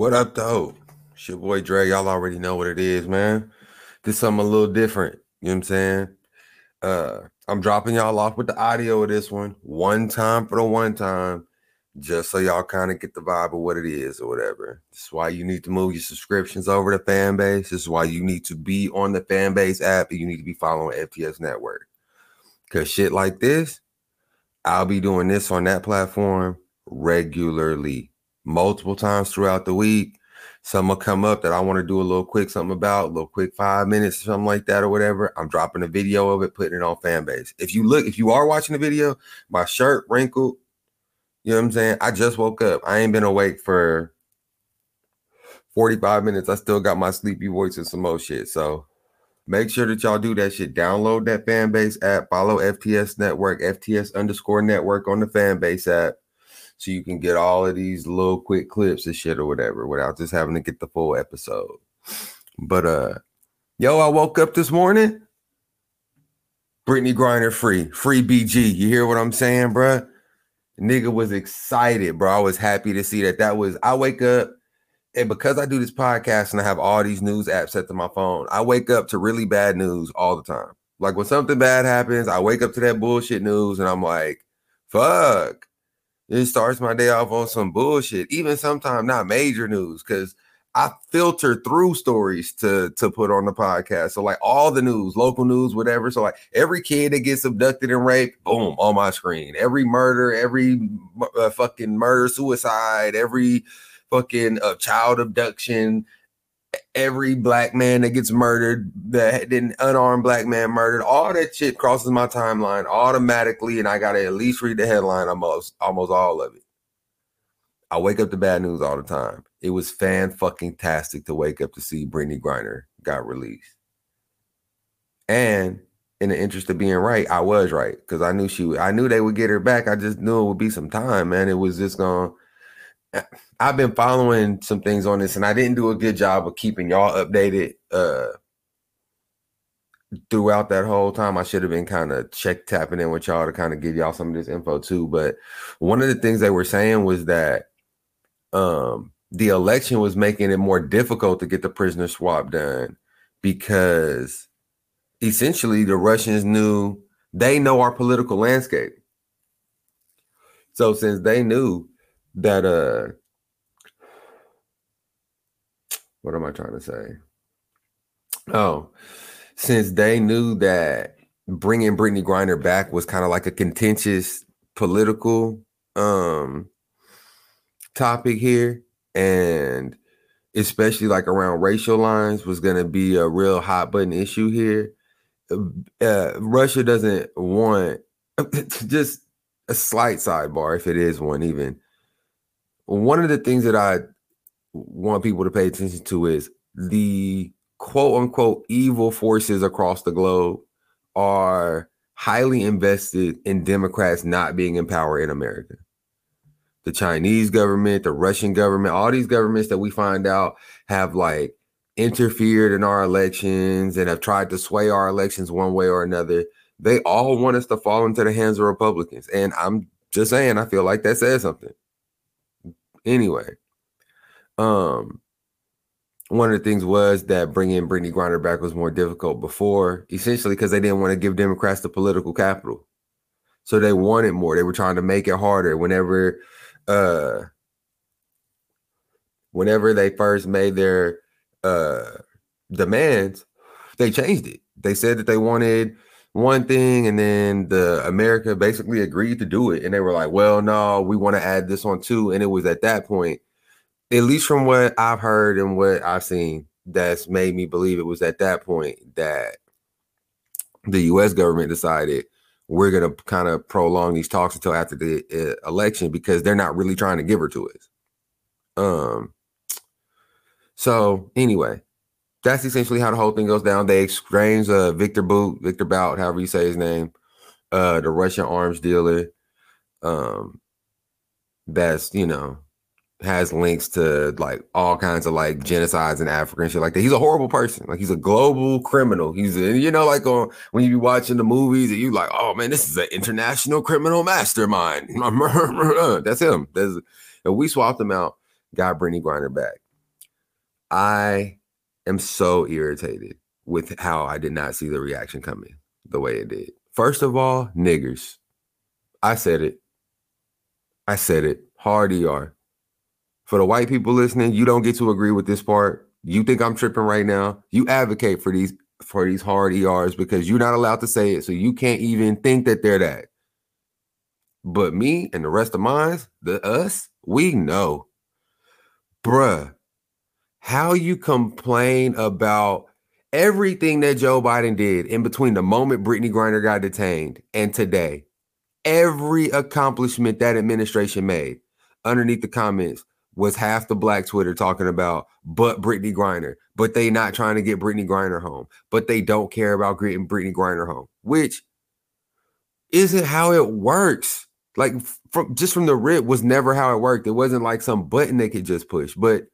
What up, though? It's your boy Dre. Y'all already know what it is, man. This something a little different. You know what I'm saying? Uh, I'm dropping y'all off with the audio of this one, one time for the one time, just so y'all kind of get the vibe of what it is or whatever. This is why you need to move your subscriptions over to Fanbase. This is why you need to be on the Fanbase app and you need to be following FTS Network. Cause shit like this, I'll be doing this on that platform regularly, multiple times throughout the week. Some will come up that I want to do a little quick something about, a little quick five minutes, something like that, or whatever. I'm dropping a video of it, putting it on Fanbase. If you look, if you are watching the video, my shirt wrinkled. You know what I'm saying? I just woke up. I ain't been awake for 45 minutes. I still got my sleepy voice and some more shit. So make sure that y'all do that shit. Download that Fanbase app. Follow FTS Network, FTS underscore network on the Fanbase app so you can get all of these little quick clips and shit or whatever without just having to get the full episode. But uh yo, I woke up this morning. Brittney Griner free, free BG. You hear what I'm saying, bruh? Nigga was excited, bro. I was happy to see that. That was I wake up and because I do this podcast and I have all these news apps set to my phone, I wake up to really bad news all the time. Like when something bad happens, I wake up to that bullshit news and I'm like, fuck it starts my day off on some bullshit. Even sometimes not major news, because I filter through stories to to put on the podcast. So like all the news, local news, whatever. So like every kid that gets abducted and raped, boom, on my screen. Every murder, every uh, fucking murder, suicide, every fucking uh, child abduction, every black man that gets murdered, that an unarmed black man murdered, all that shit crosses my timeline automatically, and I gotta at least read the headline almost almost all of it. I wake up to bad news all the time. It was fan fucking tastic to wake up to see Brittney Griner got released. And in the interest of being right, I was right because I knew she I knew they would get her back. I just knew it would be some time, man. It was just gonna I've been following some things on this, and I didn't do a good job of keeping y'all updated uh throughout that whole time. I should have been kind of check tapping in with y'all to kind of give y'all some of this info too. But one of the things they were saying was that um the election was making it more difficult to get the prisoner swap done because essentially the Russians knew they know our political landscape. So since they knew that uh what am I trying to say? Oh, since they knew that bringing Brittney Griner back was kind of like a contentious political um topic here and especially like around racial lines was going to be a real hot button issue here uh, russia doesn't want just a slight sidebar if it is one even one of the things that I want people to pay attention to is the quote unquote evil forces across the globe are highly invested in Democrats not being in power in America. The Chinese government, the Russian government, all these governments that we find out have like interfered in our elections and have tried to sway our elections one way or another. They all want us to fall into the hands of Republicans. And I'm just saying, I feel like that says something. Anyway, um, one of the things was that bringing Brittney Griner back was more difficult before, essentially because they didn't want to give Democrats the political capital. So they wanted more. They were trying to make it harder. Whenever, uh, whenever they first made their uh demands, they changed it. They said that they wanted one thing and then the America basically agreed to do it and they were like, "Well, no, we want to add this on too." And it was at that point, at least from what I've heard and what I've seen, that's made me believe it was at that point that the US government decided we're going to kind of prolong these talks until after the uh, election because they're not really trying to give her to us. Um so anyway, that's essentially how the whole thing goes down. They exchange uh, Victor Boot, Victor Bout, however you say his name, uh, the Russian arms dealer. Um, that's you know has links to like all kinds of like genocides in Africa and shit like that. He's a horrible person. Like he's a global criminal. He's a, you know like on when you be watching the movies and you like, oh man, this is an international criminal mastermind. that's him. That's and we swapped him out. Got Brittney Griner back. I am so irritated with how I did not see the reaction coming the way it did. First of all, niggers. I said it. I said it. Hard ER. For the white people listening, you don't get to agree with this part. You think I'm tripping right now. You advocate for these for these hard ERs because you're not allowed to say it, so you can't even think that they're that. But me and the rest of mine, the us, we know. Bruh, how you complain about everything that Joe Biden did in between the moment Brittney Griner got detained and today, every accomplishment that administration made underneath the comments was half the black Twitter talking about but Brittney Griner, but they not trying to get Brittney Griner home, but they don't care about getting Brittney Griner home, which isn't how it works. Like from just from the rip was never how it worked. It wasn't like some button they could just push. But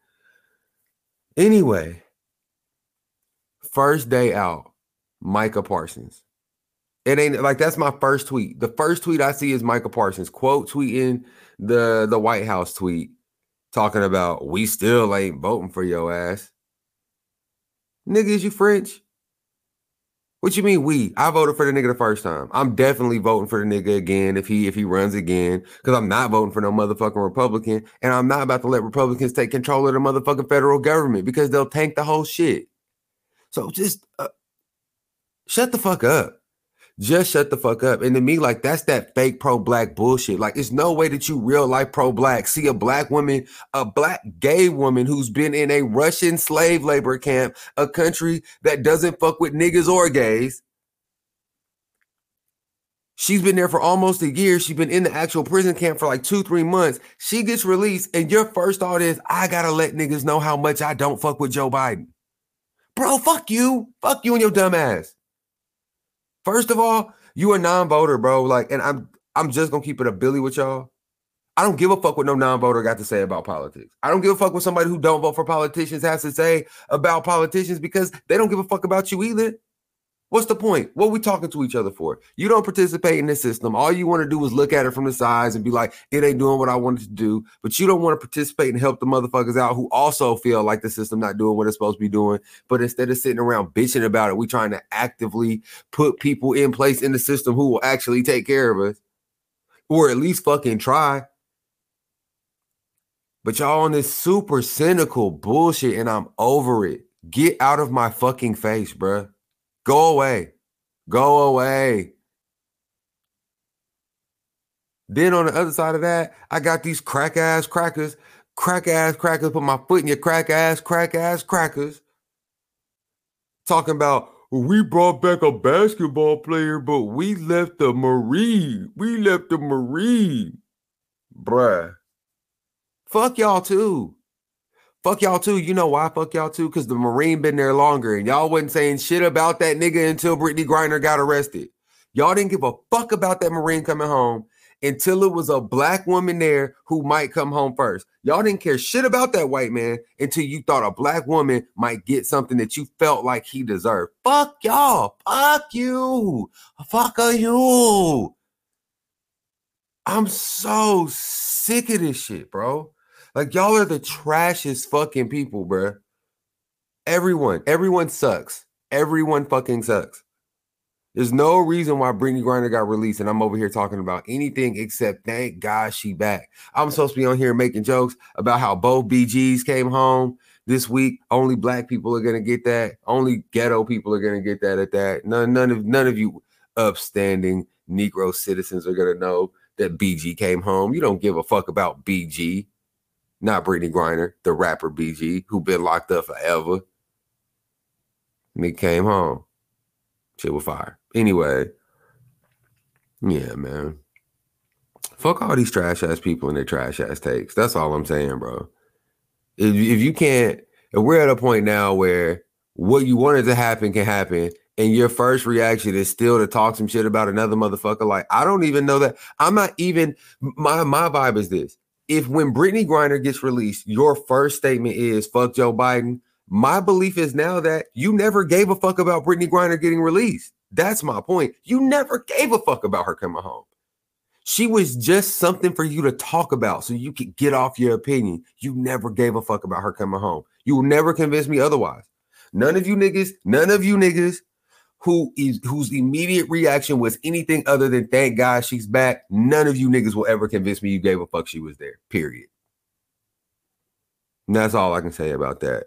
anyway, first day out, Micah Parsons. It ain't like that's my first tweet. The first tweet I see is Micah Parsons quote tweeting the the White House tweet talking about we still ain't voting for your ass. Nigga, is you French? What you mean we? I voted for the nigga the first time. I'm definitely voting for the nigga again if he if he runs again. Cause I'm not voting for no motherfucking Republican. And I'm not about to let Republicans take control of the motherfucking federal government because they'll tank the whole shit. So just uh, shut the fuck up. Just shut the fuck up. And to me, like that's that fake pro-black bullshit. Like, it's no way that you real life pro-black see a black woman, a black gay woman who's been in a Russian slave labor camp, a country that doesn't fuck with niggas or gays. She's been there for almost a year. She's been in the actual prison camp for like two, three months. She gets released, and your first thought is, I gotta let niggas know how much I don't fuck with Joe Biden. Bro, fuck you. Fuck you and your dumb ass. First of all, you a non-voter, bro. Like, and I'm I'm just gonna keep it a Billy with y'all. I don't give a fuck what no non-voter got to say about politics. I don't give a fuck what somebody who don't vote for politicians has to say about politicians because they don't give a fuck about you either. What's the point? What we talking to each other for? You don't participate in this system. All you want to do is look at it from the sides and be like, it ain't doing what I wanted to do. But you don't want to participate and help the motherfuckers out who also feel like the system not doing what it's supposed to be doing. But instead of sitting around bitching about it, we trying to actively put people in place in the system who will actually take care of us. Or at least fucking try. But y'all on this super cynical bullshit, and I'm over it. Get out of my fucking face, bruh. Go away. Go away. Then on the other side of that, I got these crack ass crackers, crack ass crackers, put my foot in your crack ass, crack ass crackers. Talking about we brought back a basketball player, but we left the Marine. We left the Marine. Bruh. Fuck y'all too. Fuck y'all too. You know why? Fuck y'all too. Because the Marine been there longer, and y'all wasn't saying shit about that nigga until Brittney Griner got arrested. Y'all didn't give a fuck about that Marine coming home until it was a black woman there who might come home first. Y'all didn't care shit about that white man until you thought a black woman might get something that you felt like he deserved. Fuck y'all. Fuck you. Fuck you. I'm so sick of this shit, bro. Like y'all are the trashiest fucking people, bro. Everyone, everyone sucks. Everyone fucking sucks. There's no reason why Brittney Griner got released, and I'm over here talking about anything except thank God she back. I'm supposed to be on here making jokes about how both BGs came home this week. Only black people are gonna get that. Only ghetto people are gonna get that at that. None, none of none of you upstanding Negro citizens are gonna know that BG came home. You don't give a fuck about BG not Brittney Griner, the rapper BG, who been locked up forever. he came home. Shit was fire. Anyway, yeah, man. Fuck all these trash ass people and their trash ass takes. That's all I'm saying, bro. If, if you can't, if we're at a point now where what you wanted to happen can happen, and your first reaction is still to talk some shit about another motherfucker, like I don't even know that. I'm not even my my vibe is this if when Brittney Griner gets released, your first statement is fuck Joe Biden, my belief is now that you never gave a fuck about Brittney Griner getting released. That's my point. You never gave a fuck about her coming home. She was just something for you to talk about so you could get off your opinion. You never gave a fuck about her coming home. You will never convince me otherwise. None of you niggas, none of you niggas who is whose immediate reaction was anything other than thank God she's back. None of you niggas will ever convince me you gave a fuck she was there. Period. And that's all I can say about that.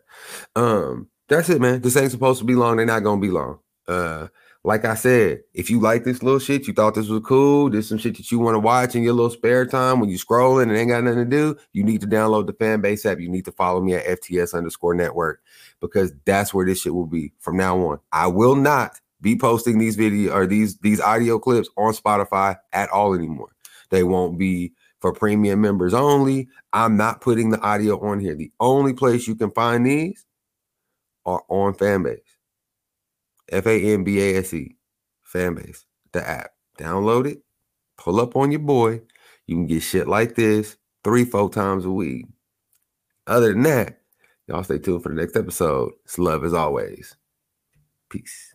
Um, that's it, man. This ain't supposed to be long. They're not gonna be long. Uh, like I said, if you like this little shit, you thought this was cool, there's some shit that you want to watch in your little spare time when you scrolling and ain't got nothing to do, you need to download the Fanbase app. You need to follow me at FTS underscore network because that's where this shit will be from now on. I will not be posting these video or these these audio clips on Spotify at all anymore. They won't be for premium members only. I'm not putting the audio on here. The only place you can find these are on Fanbase. F A N B A S E, Fanbase, the app. Download it, pull up on your boy. You can get shit like this three, four times a week. Other than that, y'all stay tuned for the next episode. It's love as always. Peace.